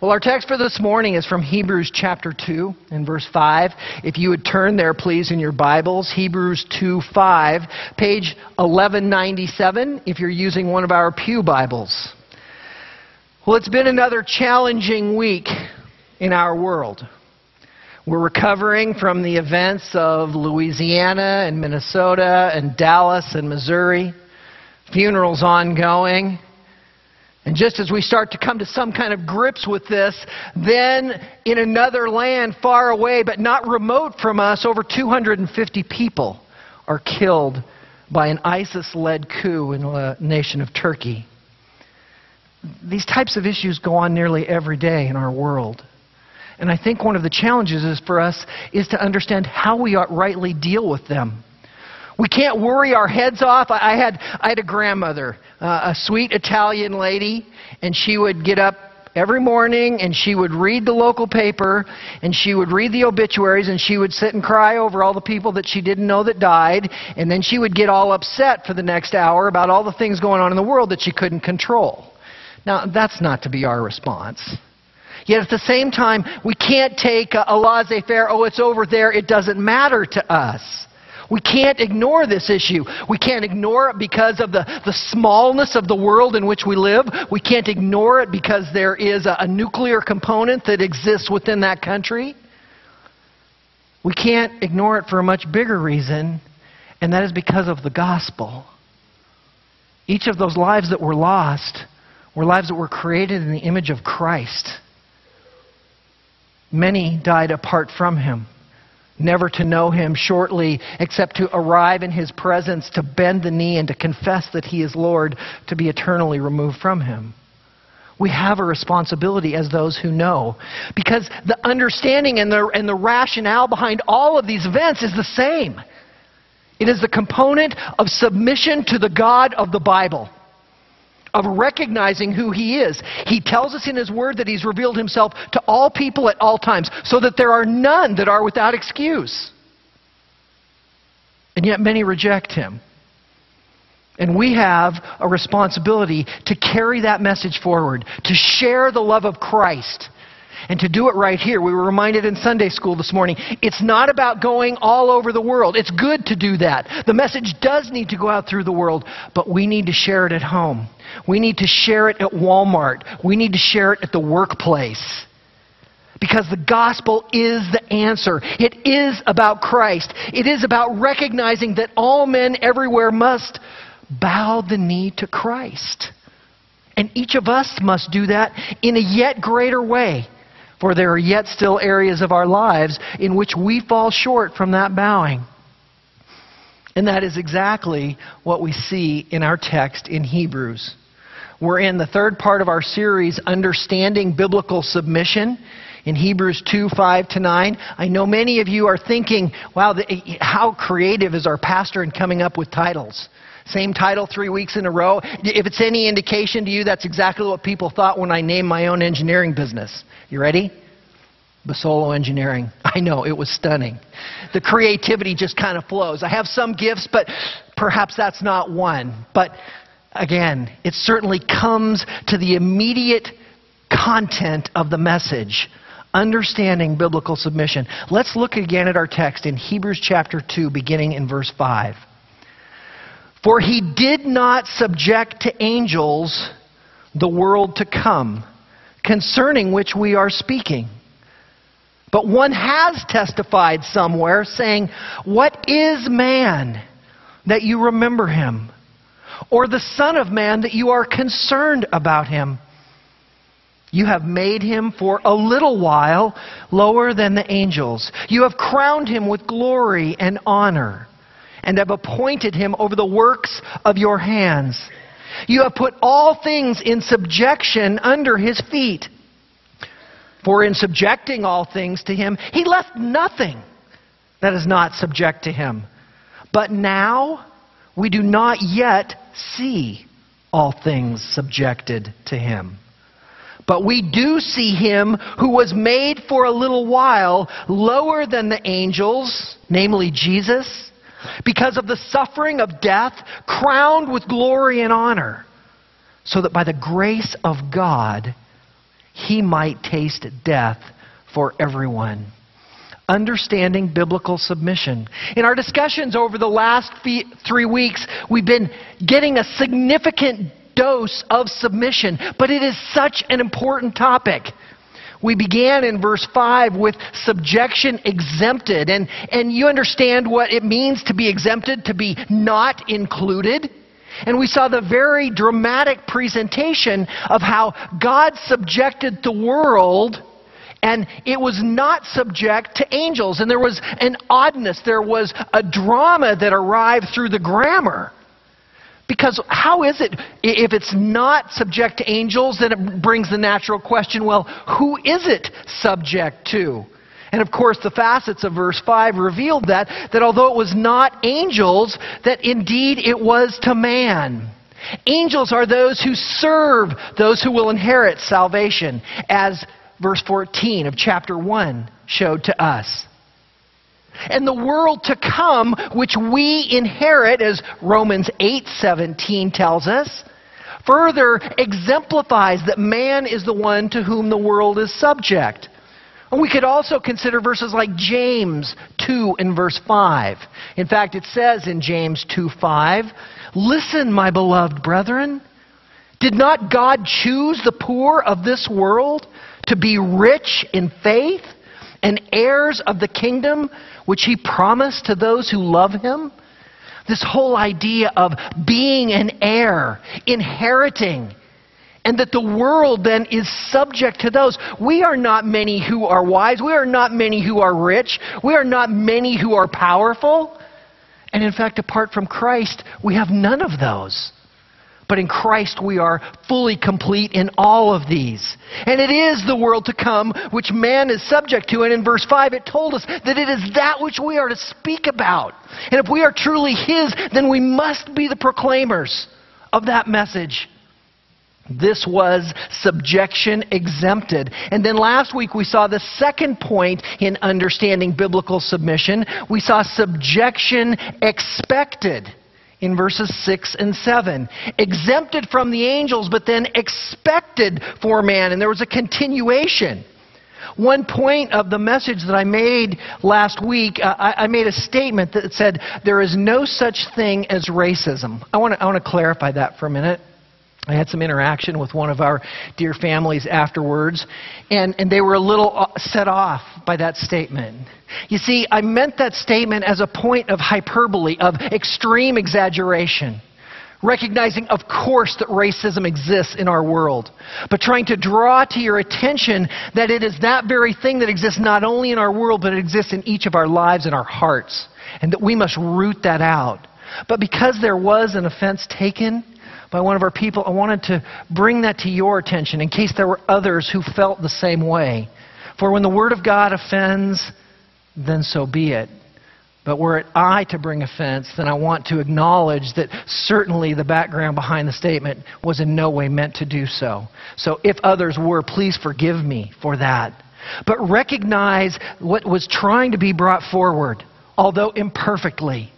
Well, our text for this morning is from Hebrews chapter 2 and verse 5. If you would turn there, please, in your Bibles, Hebrews 2 5, page 1197, if you're using one of our Pew Bibles. Well, it's been another challenging week in our world. We're recovering from the events of Louisiana and Minnesota and Dallas and Missouri, funerals ongoing. And just as we start to come to some kind of grips with this, then in another land far away but not remote from us, over 250 people are killed by an ISIS led coup in the nation of Turkey. These types of issues go on nearly every day in our world. And I think one of the challenges is for us is to understand how we ought rightly deal with them. We can't worry our heads off. I had, I had a grandmother, uh, a sweet Italian lady, and she would get up every morning and she would read the local paper and she would read the obituaries and she would sit and cry over all the people that she didn't know that died and then she would get all upset for the next hour about all the things going on in the world that she couldn't control. Now, that's not to be our response. Yet at the same time, we can't take a, a laissez faire, oh, it's over there, it doesn't matter to us. We can't ignore this issue. We can't ignore it because of the, the smallness of the world in which we live. We can't ignore it because there is a, a nuclear component that exists within that country. We can't ignore it for a much bigger reason, and that is because of the gospel. Each of those lives that were lost were lives that were created in the image of Christ. Many died apart from him never to know him shortly, except to arrive in his presence, to bend the knee, and to confess that he is Lord, to be eternally removed from him. We have a responsibility as those who know. Because the understanding and the, and the rationale behind all of these events is the same. It is the component of submission to the God of the Bible of recognizing who He is. He tells us in His Word that He's revealed Himself to all people at all times, so that there are none that are without excuse. And yet many reject Him. And we have a responsibility to carry that message forward, to share the love of Christ and to do it right here, we were reminded in Sunday school this morning, it's not about going all over the world. It's good to do that. The message does need to go out through the world, but we need to share it at home. We need to share it at Walmart. We need to share it at the workplace. Because the gospel is the answer. It is about Christ. It is about recognizing that all men everywhere must bow the knee to Christ. And each of us must do that in a yet greater way. For there are yet still areas of our lives in which we fall short from that bowing. And that is exactly what we see in our text in Hebrews. We're in the third part of our series, Understanding Biblical Submission, in Hebrews 2 5 to 9. I know many of you are thinking, wow, the, how creative is our pastor in coming up with titles? Same title three weeks in a row. If it's any indication to you, that's exactly what people thought when I named my own engineering business. You ready? Basolo Engineering. I know, it was stunning. The creativity just kind of flows. I have some gifts, but perhaps that's not one. But again, it certainly comes to the immediate content of the message understanding biblical submission. Let's look again at our text in Hebrews chapter 2, beginning in verse 5. For he did not subject to angels the world to come, concerning which we are speaking. But one has testified somewhere, saying, What is man that you remember him? Or the Son of Man that you are concerned about him? You have made him for a little while lower than the angels. You have crowned him with glory and honor and have appointed him over the works of your hands. You have put all things in subjection under his feet. For in subjecting all things to him, he left nothing that is not subject to him. But now we do not yet see all things subjected to him. But we do see him who was made for a little while lower than the angels, namely Jesus because of the suffering of death, crowned with glory and honor, so that by the grace of God he might taste death for everyone. Understanding biblical submission. In our discussions over the last three weeks, we've been getting a significant dose of submission, but it is such an important topic. We began in verse 5 with subjection exempted, and, and you understand what it means to be exempted, to be not included. And we saw the very dramatic presentation of how God subjected the world and it was not subject to angels. And there was an oddness, there was a drama that arrived through the grammar. Because how is it, if it's not subject to angels, then it brings the natural question well, who is it subject to? And of course, the facets of verse 5 revealed that, that although it was not angels, that indeed it was to man. Angels are those who serve those who will inherit salvation, as verse 14 of chapter 1 showed to us. And the world to come, which we inherit, as Romans 8:17 tells us, further exemplifies that man is the one to whom the world is subject. And we could also consider verses like James 2 and verse 5. In fact, it says in James 2 5, Listen, my beloved brethren, did not God choose the poor of this world to be rich in faith and heirs of the kingdom which he promised to those who love him? This whole idea of being an heir, inheriting, and that the world then is subject to those. We are not many who are wise. We are not many who are rich. We are not many who are powerful. And in fact, apart from Christ, we have none of those. But in Christ we are fully complete in all of these. And it is the world to come which man is subject to. And in verse 5 it told us that it is that which we are to speak about. And if we are truly His, then we must be the proclaimers of that message. This was subjection exempted. And then last week we saw the second point in understanding biblical submission. We saw subjection expected in verses 6 and 7. Exempted from the angels, but then expected for man. And there was a continuation. One point of the message that I made last week, uh, I, I, made a statement that said, There is no such thing as racism. I want to clarify that for a minute. I had some interaction with one of our dear families afterwards, and, and they were a little uh, set off by that statement. You see, I meant that statement as a point of hyperbole, of extreme exaggeration. Recognizing, of course, that racism exists in our world, but trying to draw to your attention that it is that very thing that exists not only in our world, but it exists in each of our lives and our hearts, and that we must root that out. But because there was an offense taken, by one of our people, I wanted to bring that to your attention in case there were others who felt the same way. For when the Word of God offends, then so be it. But were it I to bring offense, then I want to acknowledge that certainly the background behind the statement was in no way meant to do so. So if others were, please forgive me for that. But recognize what was trying to be brought forward, although imperfectly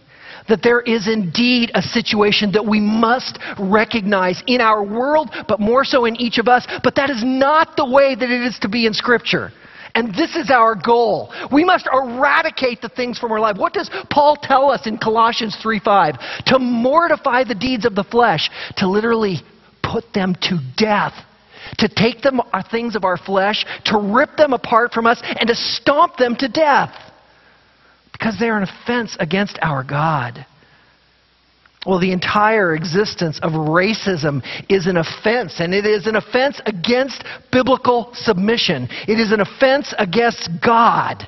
that there is indeed a situation that we must recognize in our world, but more so in each of us. But that is not the way that it is to be in Scripture. And this is our goal. We must eradicate the things from our life. What does Paul tell us in Colossians 3:5? To mortify the deeds of the flesh, to literally put them to death. To take them uh, things of our flesh, to rip them apart from us, and to stomp them to death because they are an offense against our God. Well, the entire existence of racism is an offense, and it is an offense against biblical submission. It is an offense against God.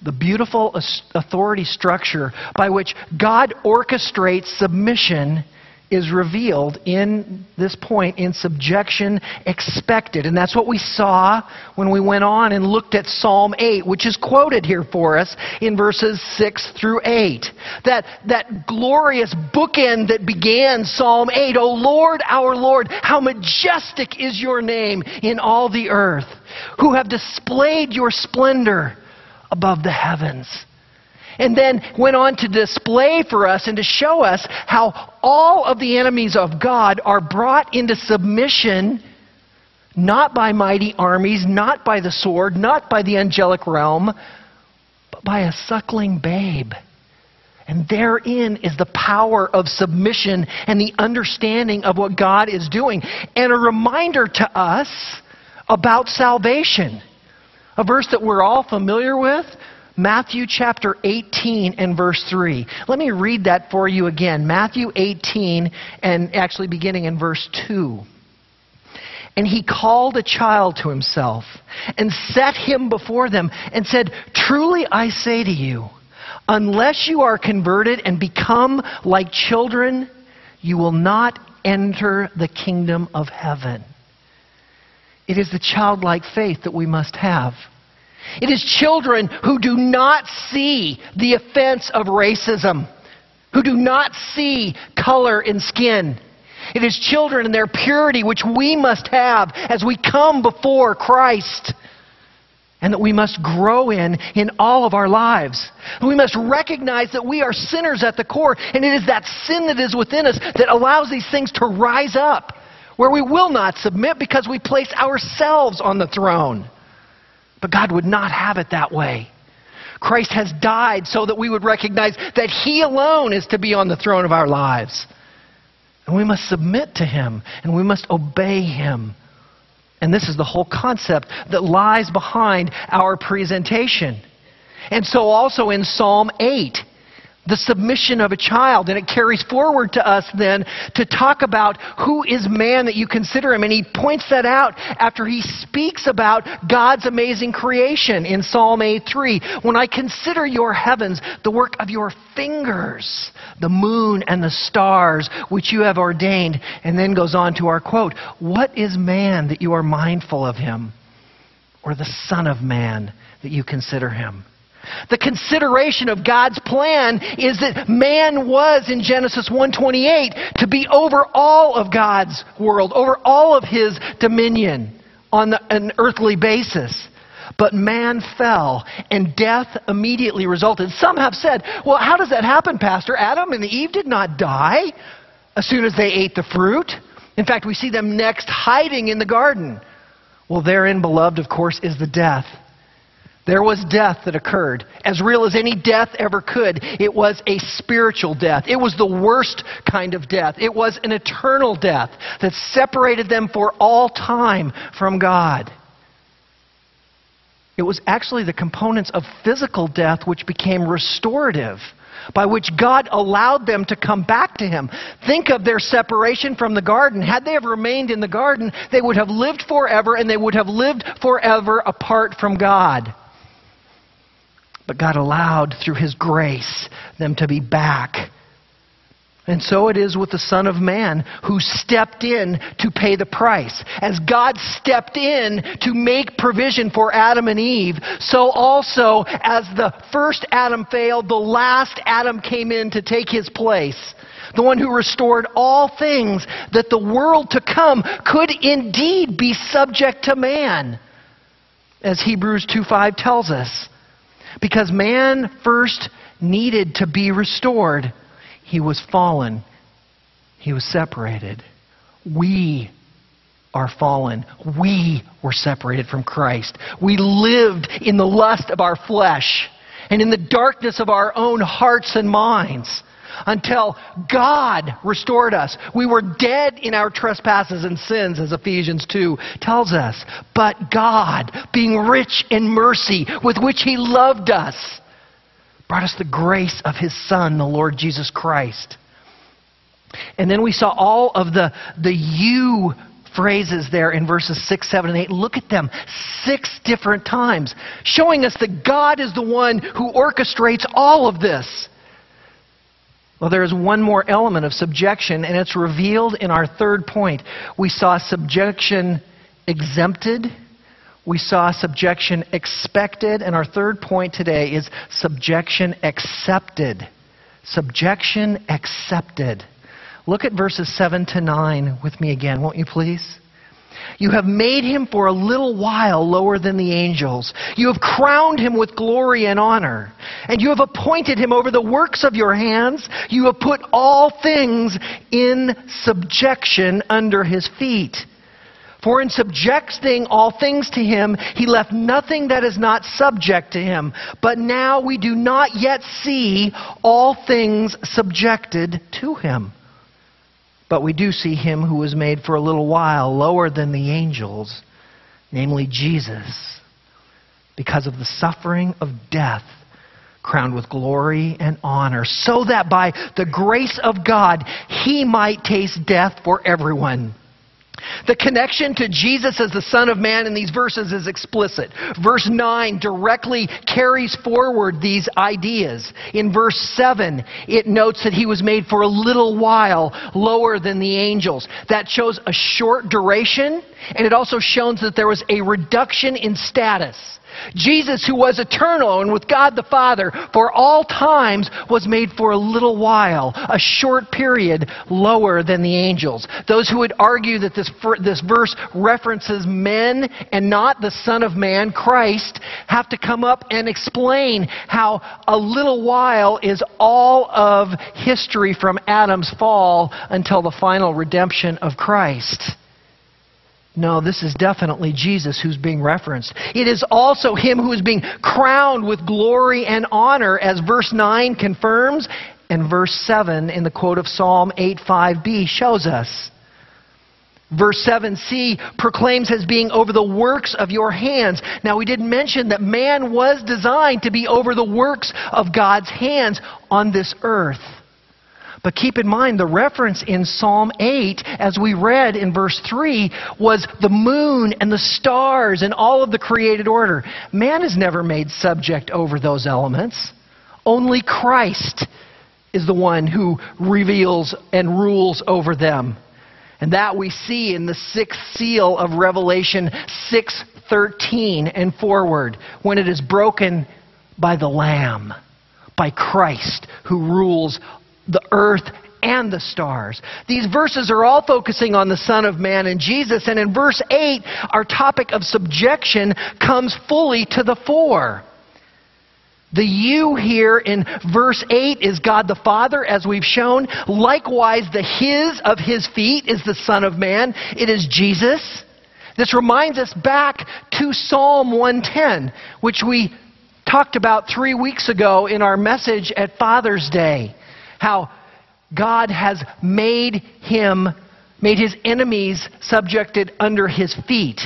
The beautiful authority structure by which God orchestrates submission is revealed in this point in subjection expected. And that's what we saw when we went on and looked at Psalm 8, which is quoted here for us in verses 6 through 8. That, that glorious bookend that began Psalm 8. O Lord, our Lord, how majestic is your name in all the earth, who have displayed your splendor above the heavens and then went on to display for us and to show us how all of the enemies of God are brought into submission not by mighty armies, not by the sword, not by the angelic realm, but by a suckling babe. And therein is the power of submission and the understanding of what God is doing. And a reminder to us about salvation. A verse that we're all familiar with, Matthew chapter 18 and verse 3. Let me read that for you again. Matthew 18 and actually beginning in verse 2. And he called a child to himself and set him before them and said, Truly I say to you, unless you are converted and become like children, you will not enter the kingdom of heaven. It is the childlike faith that we must have. It is children who do not see the offense of racism, who do not see color in skin. It is children and their purity which we must have as we come before Christ and that we must grow in in all of our lives. We must recognize that we are sinners at the core, and it is that sin that is within us that allows these things to rise up where we will not submit because we place ourselves on the throne. But God would not have it that way. Christ has died so that we would recognize that He alone is to be on the throne of our lives. And we must submit to Him and we must obey Him. And this is the whole concept that lies behind our presentation. And so, also in Psalm 8, the submission of a child. And it carries forward to us then to talk about who is man that you consider him. And he points that out after he speaks about God's amazing creation in Psalm 8:3. When I consider your heavens, the work of your fingers, the moon and the stars which you have ordained. And then goes on to our quote, What is man that you are mindful of him? Or the Son of Man that you consider him? The consideration of God's plan is that man was in Genesis 1:28 to be over all of God's world, over all of his dominion on the, an earthly basis. But man fell, and death immediately resulted. Some have said, well, how does that happen, Pastor? Adam and Eve did not die as soon as they ate the fruit. In fact, we see them next hiding in the garden. Well, therein, beloved, of course, is the death there was death that occurred, as real as any death ever could. It was a spiritual death. It was the worst kind of death. It was an eternal death that separated them for all time from God. It was actually the components of physical death which became restorative, by which God allowed them to come back to Him. Think of their separation from the garden. Had they have remained in the garden, they would have lived forever and they would have lived forever apart from God. But God allowed, through His grace, them to be back. And so it is with the Son of Man who stepped in to pay the price. As God stepped in to make provision for Adam and Eve, so also as the first Adam failed, the last Adam came in to take his place. The one who restored all things that the world to come could indeed be subject to man. As Hebrews 2:5 tells us. Because man first needed to be restored. He was fallen, he was separated. We are fallen. We were separated from Christ. We lived in the lust of our flesh and in the darkness of our own hearts and minds until God restored us. We were dead in our trespasses and sins, as Ephesians 2 tells us. But God, being rich in mercy, with which He loved us, brought us the grace of His Son, the Lord Jesus Christ. And then we saw all of the, the you phrases there in verses 6, 7, and 8. Look at them six different times, showing us that God is the one who orchestrates all of this. Well, there is one more element of subjection, and it's revealed in our third point. We saw subjection exempted, we saw subjection expected, and our third point today is subjection accepted. Subjection accepted. Look at verses 7 to 9 with me again, won't you please? You have made him for a little while lower than the angels. You have crowned him with glory and honor. And you have appointed him over the works of your hands. You have put all things in subjection under his feet. For in subjecting all things to him, he left nothing that is not subject to him. But now we do not yet see all things subjected to him. But we do see him who was made for a little while lower than the angels, namely Jesus, because of the suffering of death, crowned with glory and honor, so that by the grace of God he might taste death for everyone. The connection to Jesus as the Son of Man in these verses is explicit. Verse 9 directly carries forward these ideas. In verse 7, it notes that he was made for a little while lower than the angels. That shows a short duration, and it also shows that there was a reduction in status. Jesus, who was eternal and with God the Father for all times, was made for a little while, a short period, lower than the angels. Those who would argue that this, this verse references men and not the Son of Man, Christ, have to come up and explain how a little while is all of history from Adam's fall until the final redemption of Christ. No, this is definitely Jesus who's being referenced. It is also him who is being crowned with glory and honor, as verse 9 confirms, and verse 7 in the quote of Psalm 8:5b shows us. Verse 7c proclaims as being over the works of your hands. Now, we didn't mention that man was designed to be over the works of God's hands on this earth. But keep in mind, the reference in Psalm 8, as we read in verse 3, was the moon and the stars and all of the created order. Man is never made subject over those elements. Only Christ is the one who reveals and rules over them. And that we see in the sixth seal of Revelation 6:13 and forward when it is broken by the lamb by Christ who rules the earth and the stars. These verses are all focusing on the Son of Man and Jesus. And in verse 8, our topic of subjection comes fully to the fore. The you here in verse 8 is God the Father, as we've shown. Likewise, the his of his feet is the Son of Man. It is Jesus. This reminds us back to Psalm 110, which we talked about three weeks ago in our message at Father's Day how God has made him, made his enemies subjected under his feet.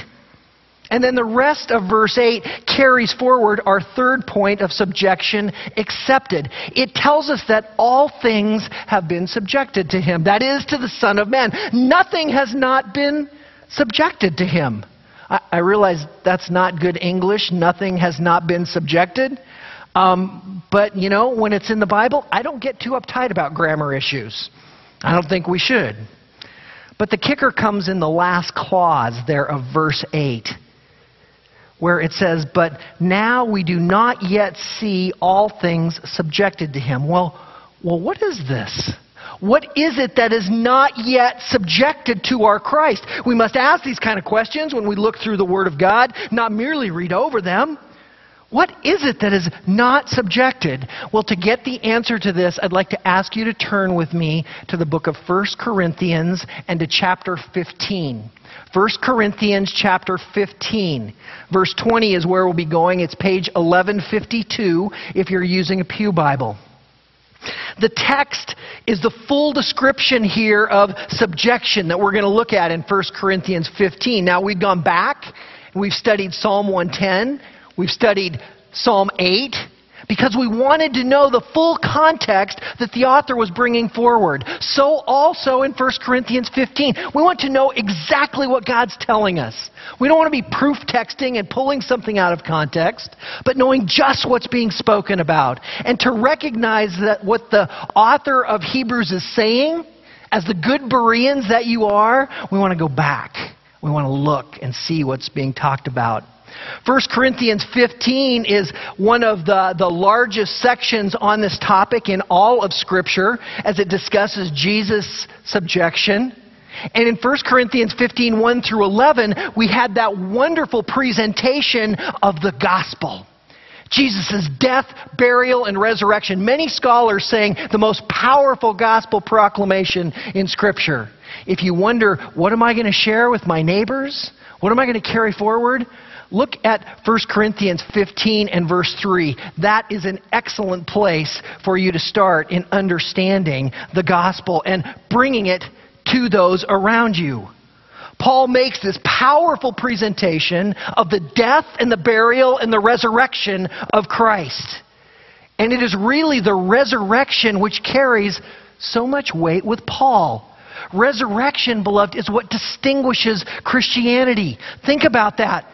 And then the rest of verse 8 carries forward our third point of subjection accepted. It tells us that all things have been subjected to him. That is, to the Son of Man. Nothing has not been subjected to him. I, I realize that's not good English. Nothing has not been subjected. Um, but, you know, when it's in the Bible, I don't get too uptight about grammar issues. I don't think we should. But the kicker comes in the last clause there of verse 8, where it says, But now we do not yet see all things subjected to him. Well, well, what is this? What is it that is not yet subjected to our Christ? We must ask these kind of questions when we look through the Word of God, not merely read over them. What is it that is not subjected? Well, to get the answer to this, I'd like to ask you to turn with me to the book of 1 Corinthians and to chapter 15. 1 Corinthians chapter 15. Verse 20 is where we'll be going. It's page 1152 if you're using a Pew Bible. The text is the full description here of subjection that we're going to look at in 1 Corinthians 15. Now, we've gone back, we've studied Psalm 110, We've studied Psalm 8 because we wanted to know the full context that the author was bringing forward. So also in 1 Corinthians 15, we want to know exactly what God's telling us. We don't want to be proof texting and pulling something out of context, but knowing just what's being spoken about. And to recognize that what the author of Hebrews is saying, as the good Bereans that you are, we want to go back. We want to look and see what's being talked about. 1 Corinthians 15 is one of the, the largest sections on this topic in all of Scripture as it discusses Jesus' subjection. And in 1 Corinthians 15, 1 through 11, we had that wonderful presentation of the gospel. Jesus' death, burial, and resurrection. Many scholars saying the most powerful gospel proclamation in Scripture. If you wonder, what am I going to share with my neighbors? What am I going to carry forward? Look at 1 Corinthians 15 and verse 3. That is an excellent place for you to start in understanding the gospel and bringing it to those around you. Paul makes this powerful presentation of the death and the burial and the resurrection of Christ. And it is really the resurrection which carries so much weight with Paul. Resurrection, beloved, is what distinguishes Christianity. Think about that.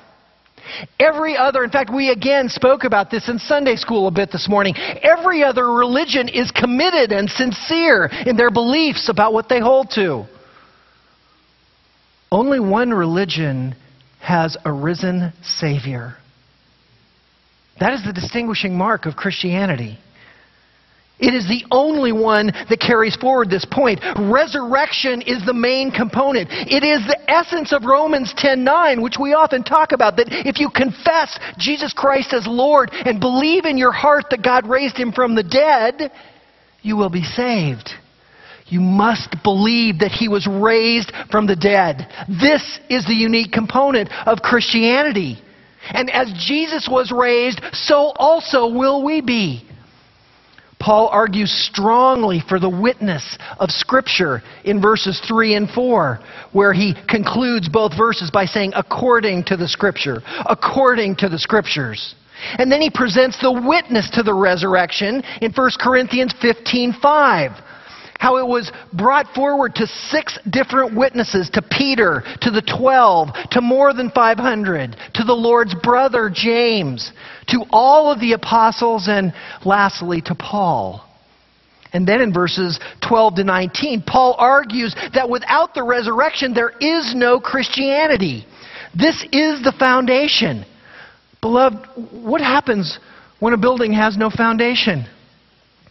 Every other, in fact, we again spoke about this in Sunday school a bit this morning. Every other religion is committed and sincere in their beliefs about what they hold to. Only one religion has a risen Savior. That is the distinguishing mark of Christianity. It is the only one that carries forward this point. Resurrection is the main component. It is the essence of Romans 10:9, which we often talk about that if you confess Jesus Christ as Lord and believe in your heart that God raised him from the dead, you will be saved. You must believe that he was raised from the dead. This is the unique component of Christianity. And as Jesus was raised, so also will we be. Paul argues strongly for the witness of Scripture in verses 3 and 4, where he concludes both verses by saying, according to the Scripture, according to the Scriptures. And then he presents the witness to the resurrection in 1 Corinthians 15 5 how it was brought forward to six different witnesses to Peter, to the twelve, to more than 500, to the Lord's brother James, to all of the apostles, and lastly to Paul. And then in verses 12 to 19, Paul argues that without the resurrection, there is no Christianity. This is the foundation. Beloved, what happens when a building has no foundation?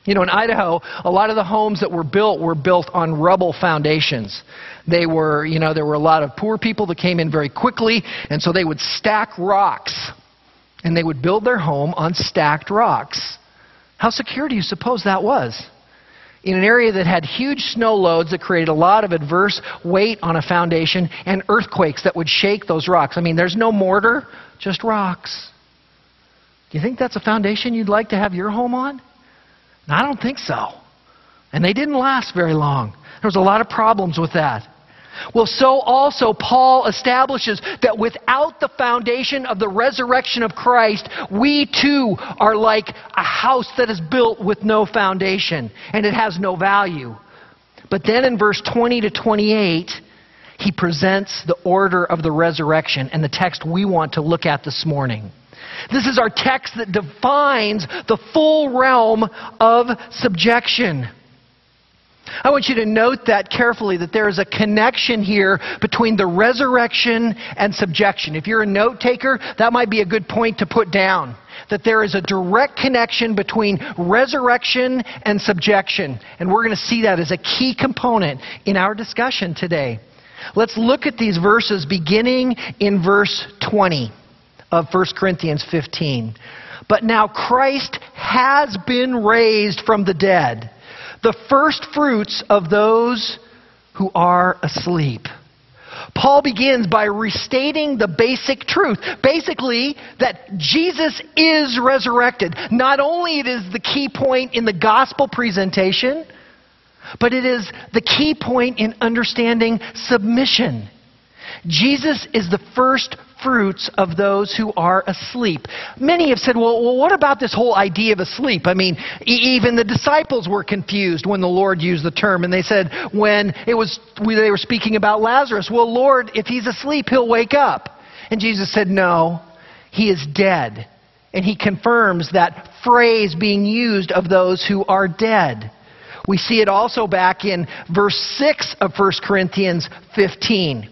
You know, in Idaho, a lot of the homes that were built were built on rubble foundations. They were, you know, there were a lot of poor people that came in very quickly, and so they would stack rocks. And they would build their home on stacked rocks. How secure do you suppose that was? In an area that had huge snow loads that created a lot of adverse weight on a foundation and earthquakes that would shake those rocks. I mean, there's no mortar, just rocks. Do you think that's a foundation you'd like to have your home on? I don't think so. And they didn't last very long. There was a lot of problems with that. Well, so also Paul establishes that without the foundation of the resurrection of Christ, we too are like a house that is built with no foundation and it has no value. But then in verse 20 to 28, he presents the order of the resurrection and the text we want to look at this morning. This is our text that defines the full realm of subjection. I want you to note that carefully that there is a connection here between the resurrection and subjection. If you're a note taker, that might be a good point to put down. That there is a direct connection between resurrection and subjection. And we're going to see that as a key component in our discussion today. Let's look at these verses beginning in verse 20 of 1 Corinthians 15. But now Christ has been raised from the dead, the first fruits of those who are asleep. Paul begins by restating the basic truth. Basically, that Jesus is resurrected. Not only it is the key point in the gospel presentation, but it is the key point in understanding submission. Jesus is the first fruits of those who are asleep. Many have said, well, well what about this whole idea of asleep? I mean, even the disciples were confused when the Lord used the term. And they said, when it was, they were speaking about Lazarus, well, Lord, if he's asleep, he'll wake up. And Jesus said, no, he is dead. And he confirms that phrase being used of those who are dead. We see it also back in verse 6 of 1 Corinthians 15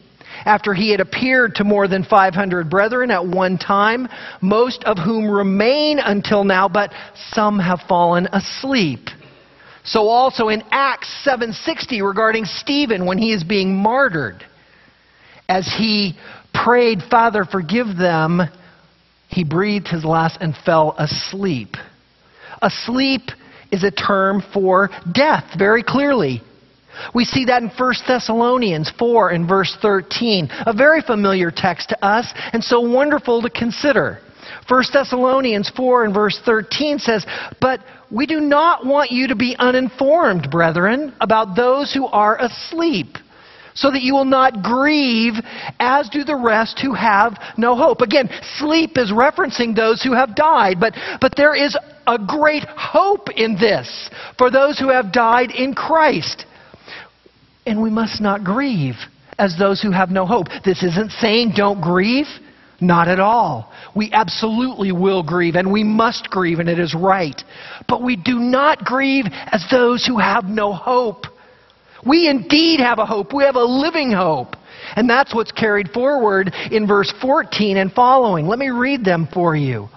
after he had appeared to more than 500 brethren at one time, most of whom remain until now, but some have fallen asleep. So also in Acts 7:60 regarding Stephen when he is being martyred, as he prayed, "Father, forgive them," he breathed his last and fell asleep. Asleep is a term for death, very clearly. We see that in 1 Thessalonians 4 and verse 13, a very familiar text to us and so wonderful to consider. 1 Thessalonians 4 and verse 13 says, But we do not want you to be uninformed, brethren, about those who are asleep, so that you will not grieve as do the rest who have no hope. Again, sleep is referencing those who have died, but, but there is a great hope in this for those who have died in Christ. And we must not grieve as those who have no hope. This isn't saying don't grieve. Not at all. We absolutely will grieve, and we must grieve, and it is right. But we do not grieve as those who have no hope. We indeed have a hope. We have a living hope. And that's what's carried forward in verse 14 and following. Let me read them for you.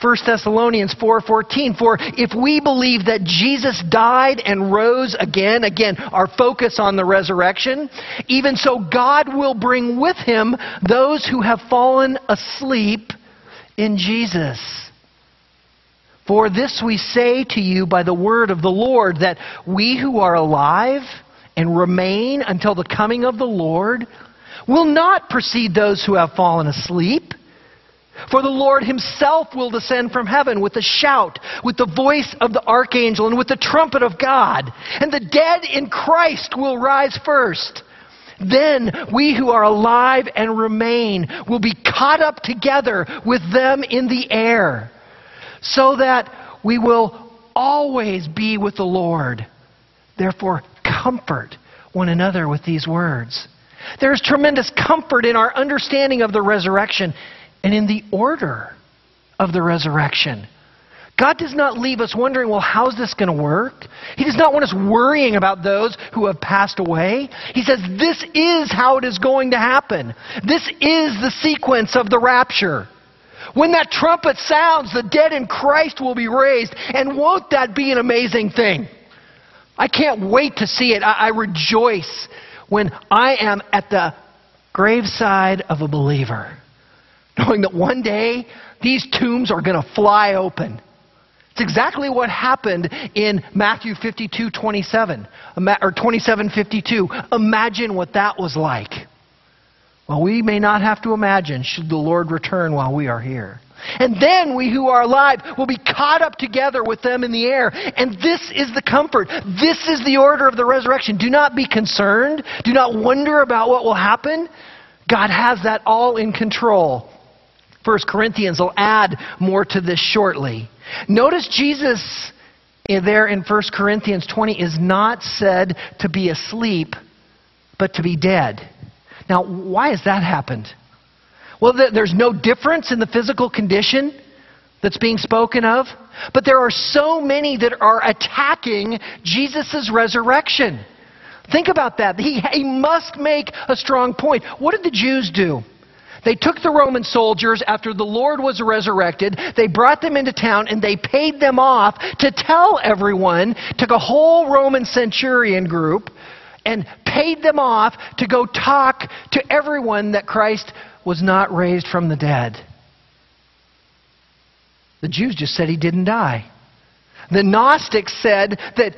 1 Thessalonians 4:14 For if we believe that Jesus died and rose again again our focus on the resurrection even so God will bring with him those who have fallen asleep in Jesus. For this we say to you by the word of the Lord that we who are alive and remain until the coming of the Lord will not precede those who have fallen asleep for the Lord himself will descend from heaven with a shout, with the voice of the archangel, and with the trumpet of God. And the dead in Christ will rise first. Then we who are alive and remain will be caught up together with them in the air, so that we will always be with the Lord. Therefore, comfort one another with these words. There is tremendous comfort in our understanding of the resurrection and in the order of the resurrection. God does not leave us wondering, well, how's this going to work? He does not want us worrying about those who have passed away. He says, this is how it is going to happen. This is the sequence of the rapture. When that trumpet sounds, the dead in Christ will be raised. And won't that be an amazing thing? I can't wait to see it. I, I rejoice when I am at the graveside of a believer knowing that one day these tombs are going to fly open. It's exactly what happened in Matthew 52 27, or 27 52. Imagine what that was like. Well, we may not have to imagine should the Lord return while we are here. And then we who are alive will be caught up together with them in the air. And this is the comfort. This is the order of the resurrection. Do not be concerned. Do not wonder about what will happen. God has that all in control. 1 Corinthians will add more to this shortly. Notice Jesus there in 1 Corinthians 20 is not said to be asleep, but to be dead. Now, why has that happened? Well, there's no difference in the physical condition that's being spoken of, but there are so many that are attacking Jesus' resurrection. Think about that. He, he must make a strong point. What did the Jews do? They took the Roman soldiers after the Lord was resurrected. They brought them into town and they paid them off to tell everyone, took a whole Roman centurion group and paid them off to go talk to everyone that Christ was not raised from the dead. The Jews just said he didn't die. The Gnostics said that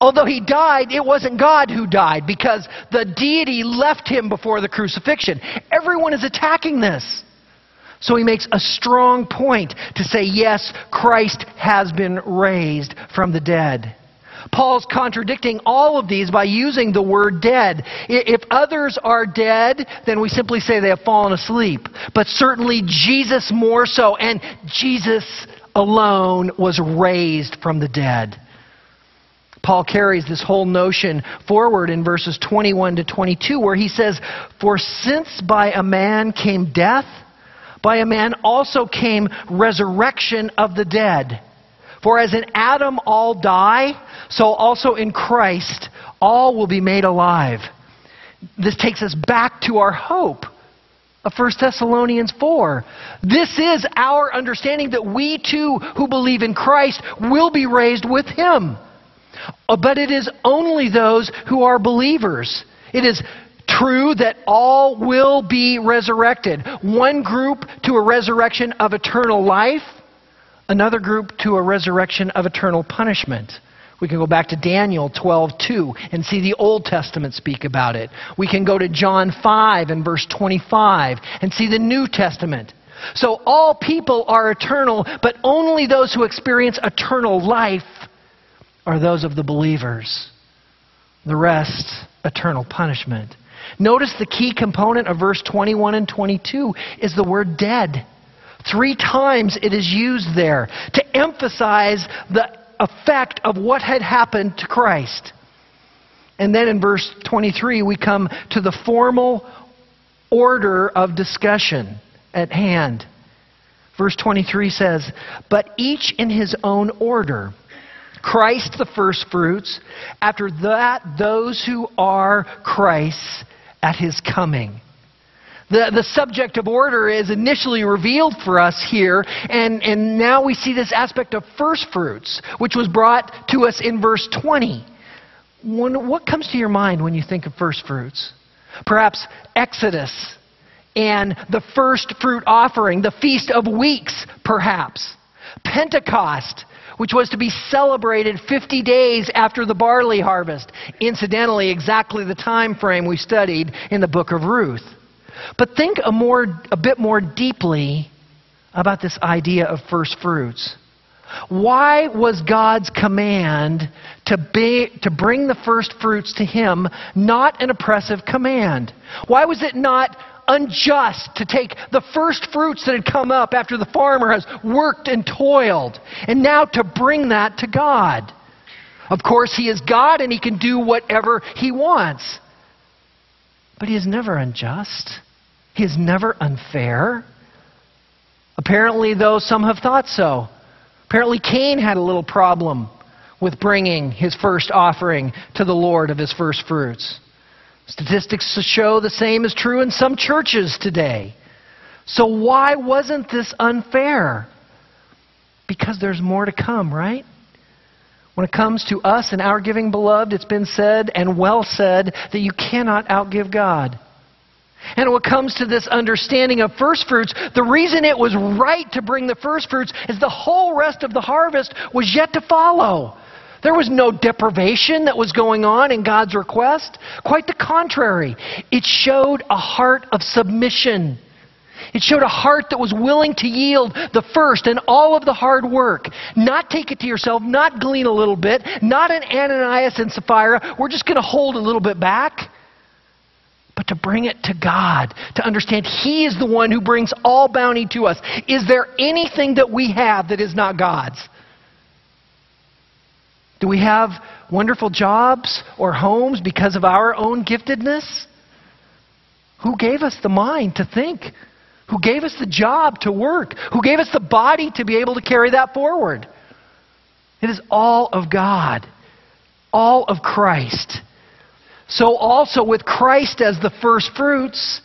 Although he died, it wasn't God who died because the deity left him before the crucifixion. Everyone is attacking this. So he makes a strong point to say, yes, Christ has been raised from the dead. Paul's contradicting all of these by using the word dead. If others are dead, then we simply say they have fallen asleep. But certainly Jesus more so, and Jesus alone was raised from the dead. Paul carries this whole notion forward in verses 21 to 22, where he says, For since by a man came death, by a man also came resurrection of the dead. For as in Adam all die, so also in Christ all will be made alive. This takes us back to our hope of 1 Thessalonians 4. This is our understanding that we too who believe in Christ will be raised with him. Uh, but it is only those who are believers. It is true that all will be resurrected. One group to a resurrection of eternal life, another group to a resurrection of eternal punishment. We can go back to Daniel 12:2 and see the Old Testament speak about it. We can go to John 5 and verse 25 and see the New Testament. So all people are eternal, but only those who experience eternal life are those of the believers. The rest, eternal punishment. Notice the key component of verse 21 and 22 is the word dead. Three times it is used there to emphasize the effect of what had happened to Christ. And then in verse 23, we come to the formal order of discussion at hand. Verse 23 says, But each in his own order. Christ the firstfruits, after that, those who are Christ's at his coming. The, the subject of order is initially revealed for us here, and, and now we see this aspect of firstfruits, which was brought to us in verse 20. When, what comes to your mind when you think of firstfruits? Perhaps Exodus and the first fruit offering, the Feast of Weeks, perhaps. Pentecost, which was to be celebrated 50 days after the barley harvest. Incidentally, exactly the time frame we studied in the book of Ruth. But think a, more, a bit more deeply about this idea of first fruits. Why was God's command to, be, to bring the first fruits to Him not an oppressive command? Why was it not unjust to take the first fruits that had come up after the farmer has worked and toiled and now to bring that to God? Of course, He is God and He can do whatever He wants. But He is never unjust. He is never unfair. Apparently, though, some have thought so. Apparently, Cain had a little problem with bringing his first offering to the Lord of his first fruits. Statistics show the same is true in some churches today. So, why wasn't this unfair? Because there's more to come, right? When it comes to us and our giving, beloved, it's been said and well said that you cannot outgive God. And when it comes to this understanding of first fruits, the reason it was right to bring the first fruits is the whole rest of the harvest was yet to follow. There was no deprivation that was going on in God's request. Quite the contrary. It showed a heart of submission. It showed a heart that was willing to yield the first and all of the hard work. Not take it to yourself, not glean a little bit, not an Ananias and Sapphira. We're just going to hold a little bit back but to bring it to God, to understand He is the one who brings all bounty to us. Is there anything that we have that is not God's? Do we have wonderful jobs or homes because of our own giftedness? Who gave us the mind to think? Who gave us the job to work? Who gave us the body to be able to carry that forward? It is all of God, all of Christ. So also with Christ as the first fruits,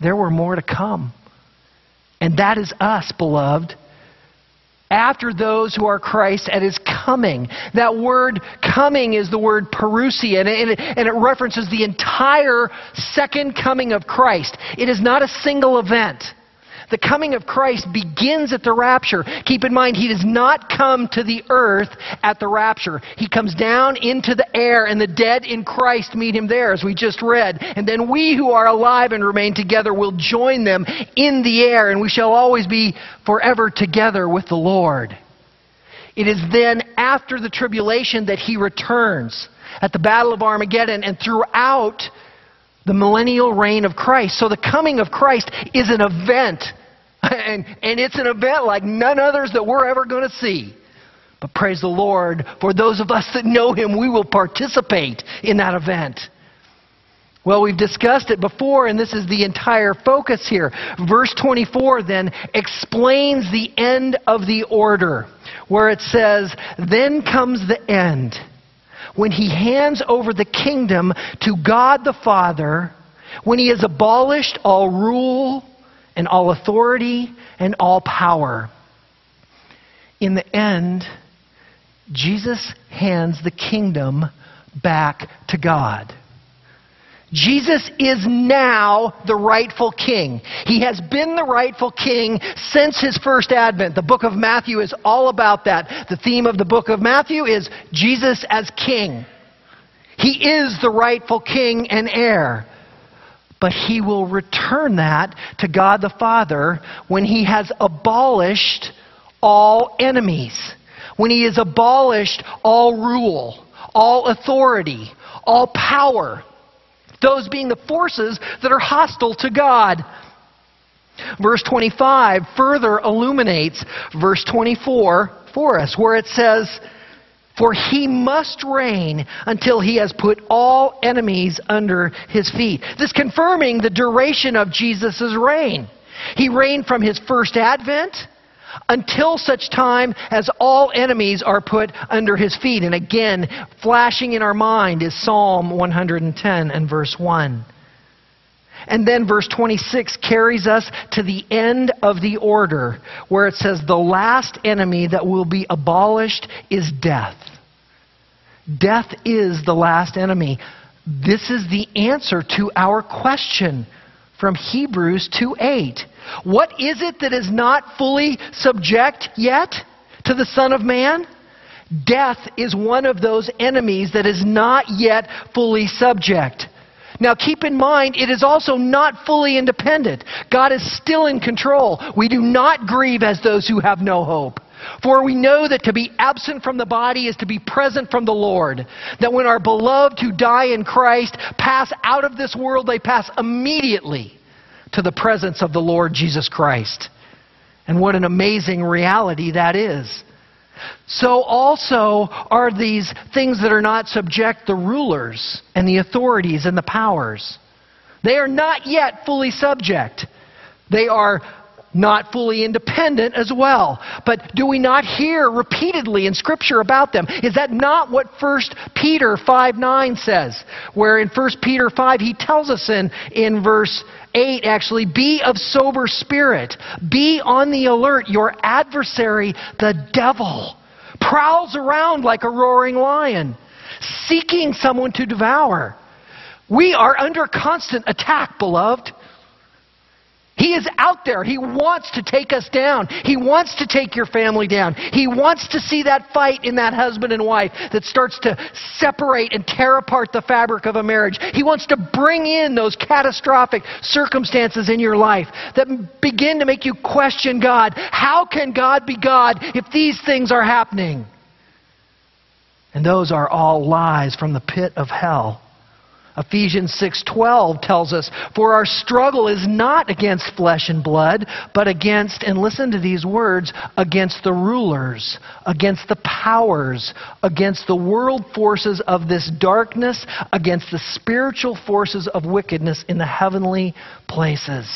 there were more to come. And that is us, beloved. After those who are Christ at his coming. That word coming is the word parousia, and it, and it references the entire second coming of Christ. It is not a single event. The coming of Christ begins at the rapture. Keep in mind, he does not come to the earth at the rapture. He comes down into the air, and the dead in Christ meet him there, as we just read. And then we who are alive and remain together will join them in the air, and we shall always be forever together with the Lord. It is then after the tribulation that he returns at the Battle of Armageddon and throughout the millennial reign of Christ. So the coming of Christ is an event. And, and it's an event like none others that we're ever going to see. But praise the Lord, for those of us that know Him, we will participate in that event. Well, we've discussed it before, and this is the entire focus here. Verse 24 then explains the end of the order, where it says, Then comes the end when he hands over the kingdom to God the Father, when he has abolished all rule and all authority and all power. In the end, Jesus hands the kingdom back to God. Jesus is now the rightful king. He has been the rightful king since his first advent. The book of Matthew is all about that. The theme of the book of Matthew is Jesus as king. He is the rightful king and heir. But he will return that to God the Father when he has abolished all enemies, when he has abolished all rule, all authority, all power those being the forces that are hostile to God. Verse 25 further illuminates verse 24 for us, where it says, For he must reign until he has put all enemies under his feet. This confirming the duration of Jesus' reign. He reigned from his first advent until such time as all enemies are put under his feet. And again, flashing in our mind is Psalm 110 and verse 1. And then verse 26 carries us to the end of the order, where it says, The last enemy that will be abolished is death. Death is the last enemy. This is the answer to our question from Hebrews 2 8. What is it that is not fully subject yet to the Son of Man? Death is one of those enemies that is not yet fully subject. Now keep in mind, it is also not fully independent. God is still in control. We do not grieve as those who have no hope. For we know that to be absent from the body is to be present from the Lord. That when our beloved who die in Christ pass out of this world, they pass immediately to the presence of the Lord Jesus Christ. And what an amazing reality that is. So also are these things that are not subject the rulers and the authorities and the powers. They are not yet fully subject. They are not fully independent as well. But do we not hear repeatedly in Scripture about them? Is that not what 1 Peter 5 9 says? Where in 1 Peter 5, he tells us in, in verse 8 actually, be of sober spirit, be on the alert. Your adversary, the devil, prowls around like a roaring lion, seeking someone to devour. We are under constant attack, beloved. He is out there. He wants to take us down. He wants to take your family down. He wants to see that fight in that husband and wife that starts to separate and tear apart the fabric of a marriage. He wants to bring in those catastrophic circumstances in your life that begin to make you question God. How can God be God if these things are happening? And those are all lies from the pit of hell. Ephesians 6:12 tells us, "For our struggle is not against flesh and blood, but against and listen to these words, against the rulers, against the powers, against the world forces of this darkness, against the spiritual forces of wickedness in the heavenly places."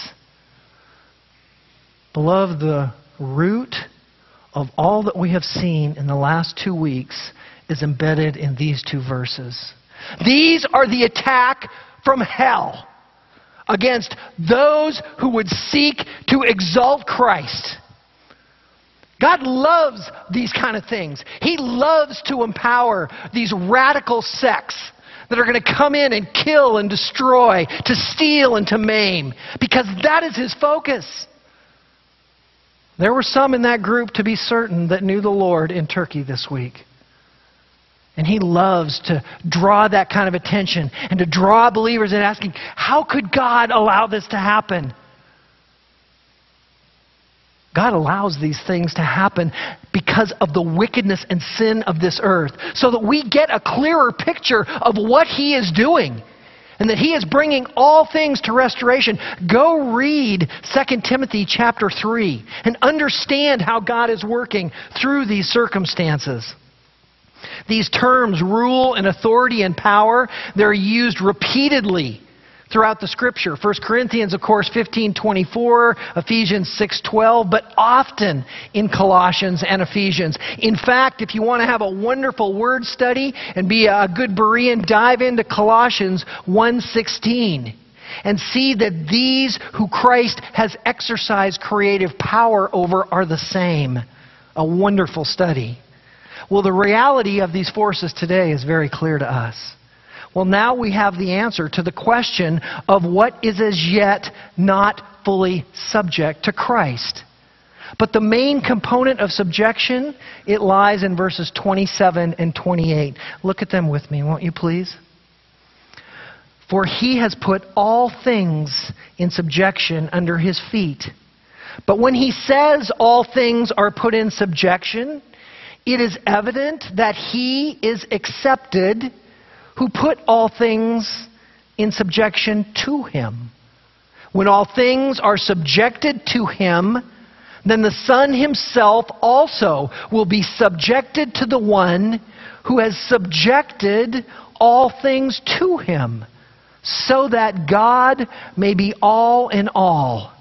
Beloved, the root of all that we have seen in the last 2 weeks is embedded in these two verses. These are the attack from hell against those who would seek to exalt Christ. God loves these kind of things. He loves to empower these radical sects that are going to come in and kill and destroy, to steal and to maim, because that is his focus. There were some in that group, to be certain, that knew the Lord in Turkey this week. And he loves to draw that kind of attention and to draw believers in asking, how could God allow this to happen? God allows these things to happen because of the wickedness and sin of this earth, so that we get a clearer picture of what He is doing and that He is bringing all things to restoration. Go read 2 Timothy chapter 3 and understand how God is working through these circumstances. These terms, rule and authority and power, they're used repeatedly throughout the scripture. 1 corinthians of course 15.24 ephesians 6.12 but often in colossians and ephesians. In fact if you want to have a wonderful word study and be a good berean dive into colossians 1.16 and see that these who christ has exercised creative power over are the same. A wonderful study well, the reality of these forces today is very clear to us. Well, now we have the answer to the question of what is as yet not fully subject to Christ. But the main component of subjection, it lies in verses 27 and 28. Look at them with me, won't you please? For he has put all things in subjection under his feet. But when he says all things are put in subjection, it is evident that he is accepted who put all things in subjection to him. When all things are subjected to him, then the Son himself also will be subjected to the one who has subjected all things to him, so that God may be all in all.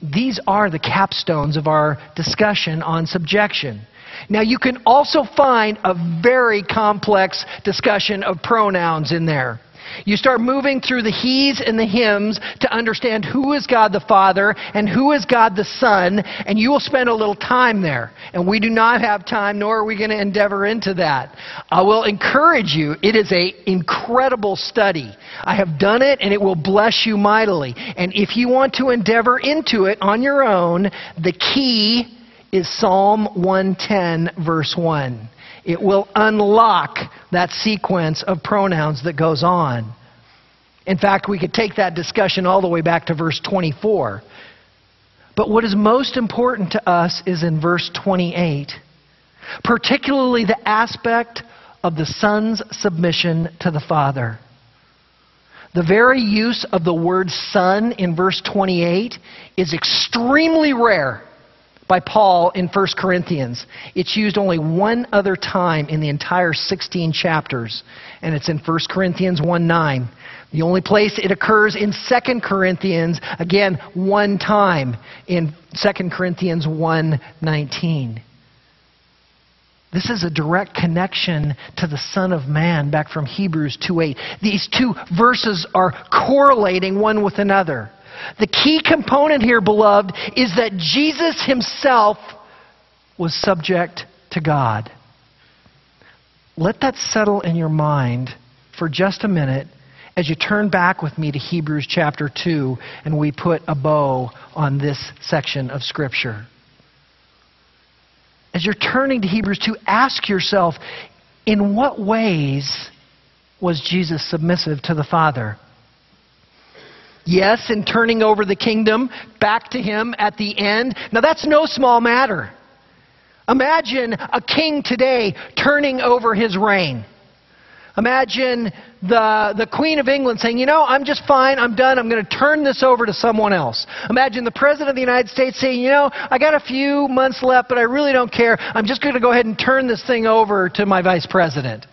These are the capstones of our discussion on subjection. Now, you can also find a very complex discussion of pronouns in there. You start moving through the he's and the hims to understand who is God the Father and who is God the Son, and you will spend a little time there. And we do not have time, nor are we going to endeavor into that. I will encourage you. It is an incredible study. I have done it, and it will bless you mightily. And if you want to endeavor into it on your own, the key is Psalm 110, verse 1. It will unlock that sequence of pronouns that goes on. In fact, we could take that discussion all the way back to verse 24. But what is most important to us is in verse 28, particularly the aspect of the Son's submission to the Father. The very use of the word son in verse 28 is extremely rare by Paul in 1 Corinthians. It's used only one other time in the entire 16 chapters, and it's in 1 Corinthians 1 9. The only place it occurs in 2 Corinthians, again, one time in 2 Corinthians 1 19. This is a direct connection to the Son of Man back from Hebrews 2:8. These two verses are correlating one with another. The key component here, beloved, is that Jesus himself was subject to God. Let that settle in your mind for just a minute as you turn back with me to Hebrews chapter 2 and we put a bow on this section of Scripture. As you're turning to Hebrews 2, ask yourself in what ways was Jesus submissive to the Father? Yes, in turning over the kingdom back to him at the end. Now, that's no small matter. Imagine a king today turning over his reign. Imagine the, the Queen of England saying, You know, I'm just fine, I'm done, I'm going to turn this over to someone else. Imagine the President of the United States saying, You know, I got a few months left, but I really don't care. I'm just going to go ahead and turn this thing over to my Vice President.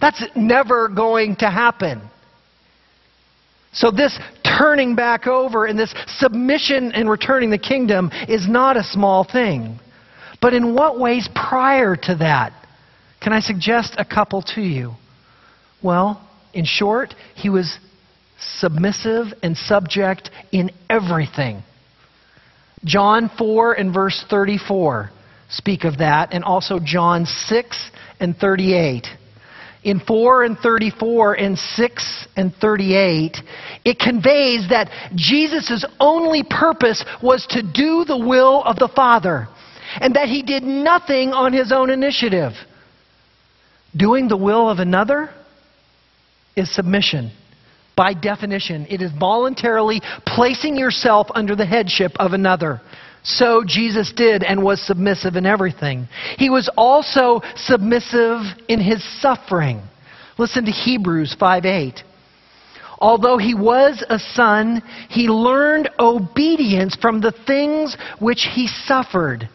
That's never going to happen. So, this turning back over and this submission and returning the kingdom is not a small thing. But in what ways prior to that? Can I suggest a couple to you? Well, in short, he was submissive and subject in everything. John 4 and verse 34 speak of that, and also John 6 and 38 in 4 and 34 and 6 and 38, it conveys that Jesus' only purpose was to do the will of the Father and that he did nothing on his own initiative. Doing the will of another is submission. By definition, it is voluntarily placing yourself under the headship of another. So Jesus did and was submissive in everything. He was also submissive in his suffering. Listen to Hebrews 5 8. Although he was a son, he learned obedience from the things which he suffered.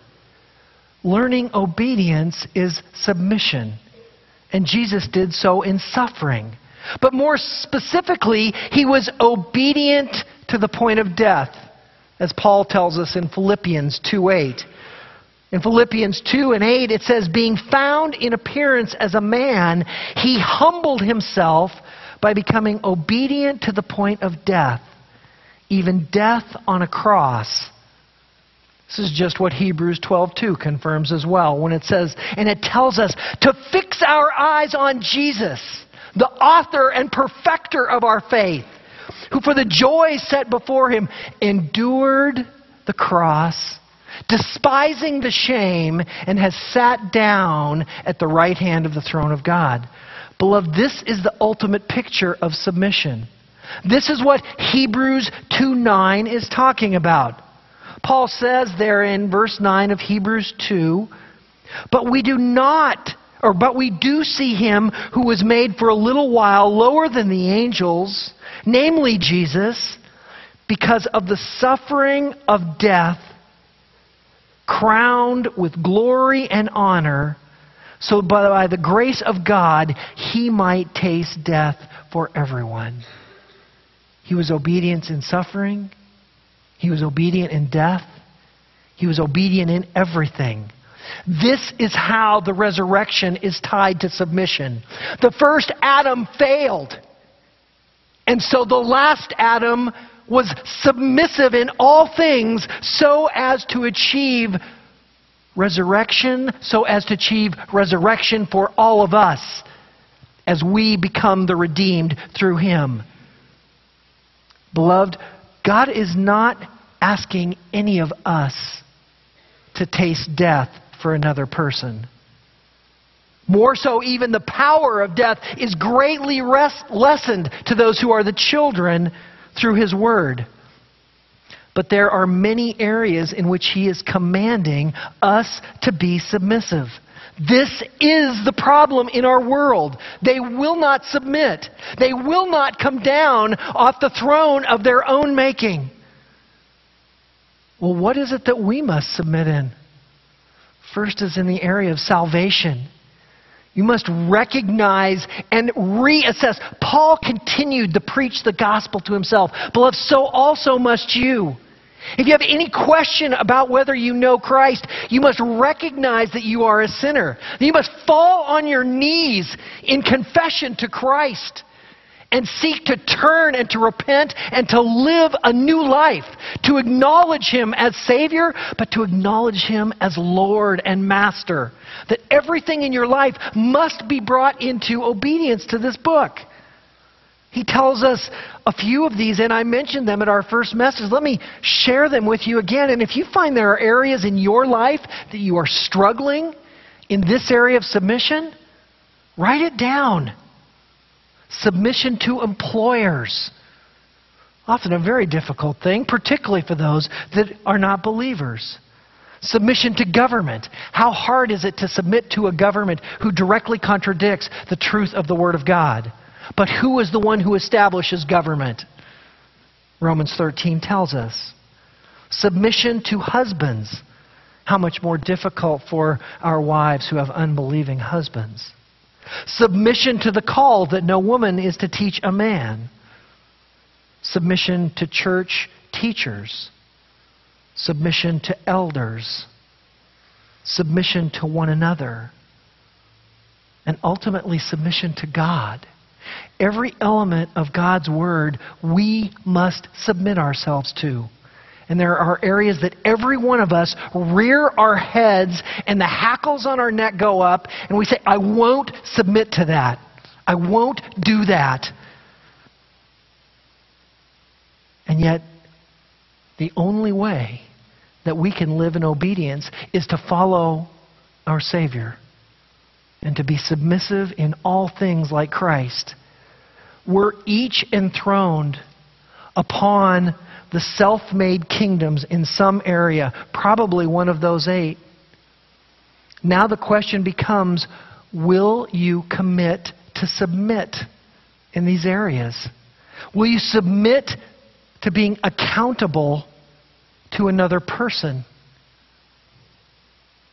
Learning obedience is submission. And Jesus did so in suffering. But more specifically, he was obedient to the point of death as Paul tells us in Philippians 2 8. In Philippians 2 and 8, it says, Being found in appearance as a man, he humbled himself by becoming obedient to the point of death, even death on a cross. This is just what Hebrews 12:2 confirms as well when it says and it tells us to fix our eyes on Jesus the author and perfecter of our faith, who for the joy set before him endured the cross, despising the shame, and has sat down at the right hand of the throne of God. Beloved, this is the ultimate picture of submission. This is what Hebrews 2 9 is talking about. Paul says there in verse 9 of Hebrews 2, but we do not, or but we do see him who was made for a little while lower than the angels, namely Jesus, because of the suffering of death, crowned with glory and honor, so by the grace of God he might taste death for everyone. He was obedient in suffering. He was obedient in death. He was obedient in everything. This is how the resurrection is tied to submission. The first Adam failed. And so the last Adam was submissive in all things so as to achieve resurrection, so as to achieve resurrection for all of us as we become the redeemed through him. Beloved, God is not asking any of us to taste death for another person. More so, even the power of death is greatly rest- lessened to those who are the children through His Word. But there are many areas in which He is commanding us to be submissive. This is the problem in our world. They will not submit. They will not come down off the throne of their own making. Well, what is it that we must submit in? First is in the area of salvation. You must recognize and reassess. Paul continued to preach the gospel to himself. Beloved, so also must you. If you have any question about whether you know Christ, you must recognize that you are a sinner. You must fall on your knees in confession to Christ and seek to turn and to repent and to live a new life, to acknowledge Him as Savior, but to acknowledge Him as Lord and Master. That everything in your life must be brought into obedience to this book. He tells us a few of these, and I mentioned them at our first message. Let me share them with you again. And if you find there are areas in your life that you are struggling in this area of submission, write it down. Submission to employers. Often a very difficult thing, particularly for those that are not believers. Submission to government. How hard is it to submit to a government who directly contradicts the truth of the Word of God? But who is the one who establishes government? Romans 13 tells us. Submission to husbands. How much more difficult for our wives who have unbelieving husbands. Submission to the call that no woman is to teach a man. Submission to church teachers. Submission to elders. Submission to one another. And ultimately, submission to God. Every element of God's Word we must submit ourselves to. And there are areas that every one of us rear our heads and the hackles on our neck go up, and we say, I won't submit to that. I won't do that. And yet, the only way that we can live in obedience is to follow our Savior and to be submissive in all things like Christ. We're each enthroned upon the self made kingdoms in some area, probably one of those eight. Now the question becomes will you commit to submit in these areas? Will you submit to being accountable to another person?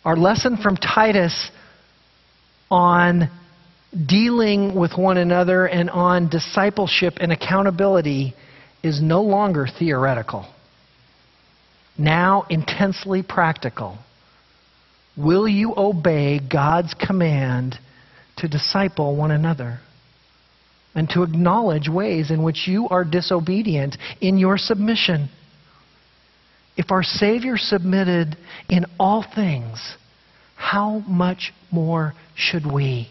Our lesson from Titus on dealing with one another and on discipleship and accountability is no longer theoretical, now intensely practical. Will you obey God's command to disciple one another? And to acknowledge ways in which you are disobedient in your submission. If our Savior submitted in all things, how much more should we?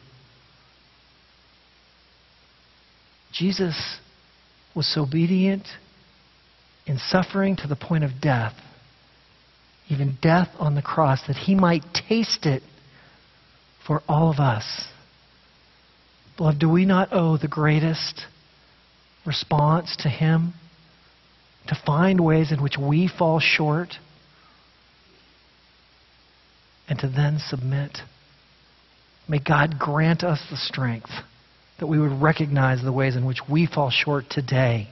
Jesus was obedient in suffering to the point of death, even death on the cross, that he might taste it for all of us. Beloved, do we not owe the greatest response to him to find ways in which we fall short and to then submit? May God grant us the strength that we would recognize the ways in which we fall short today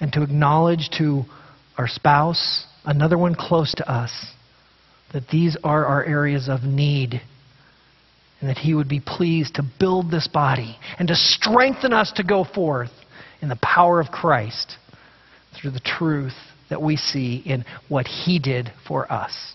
and to acknowledge to our spouse, another one close to us, that these are our areas of need and that He would be pleased to build this body and to strengthen us to go forth in the power of Christ through the truth that we see in what He did for us.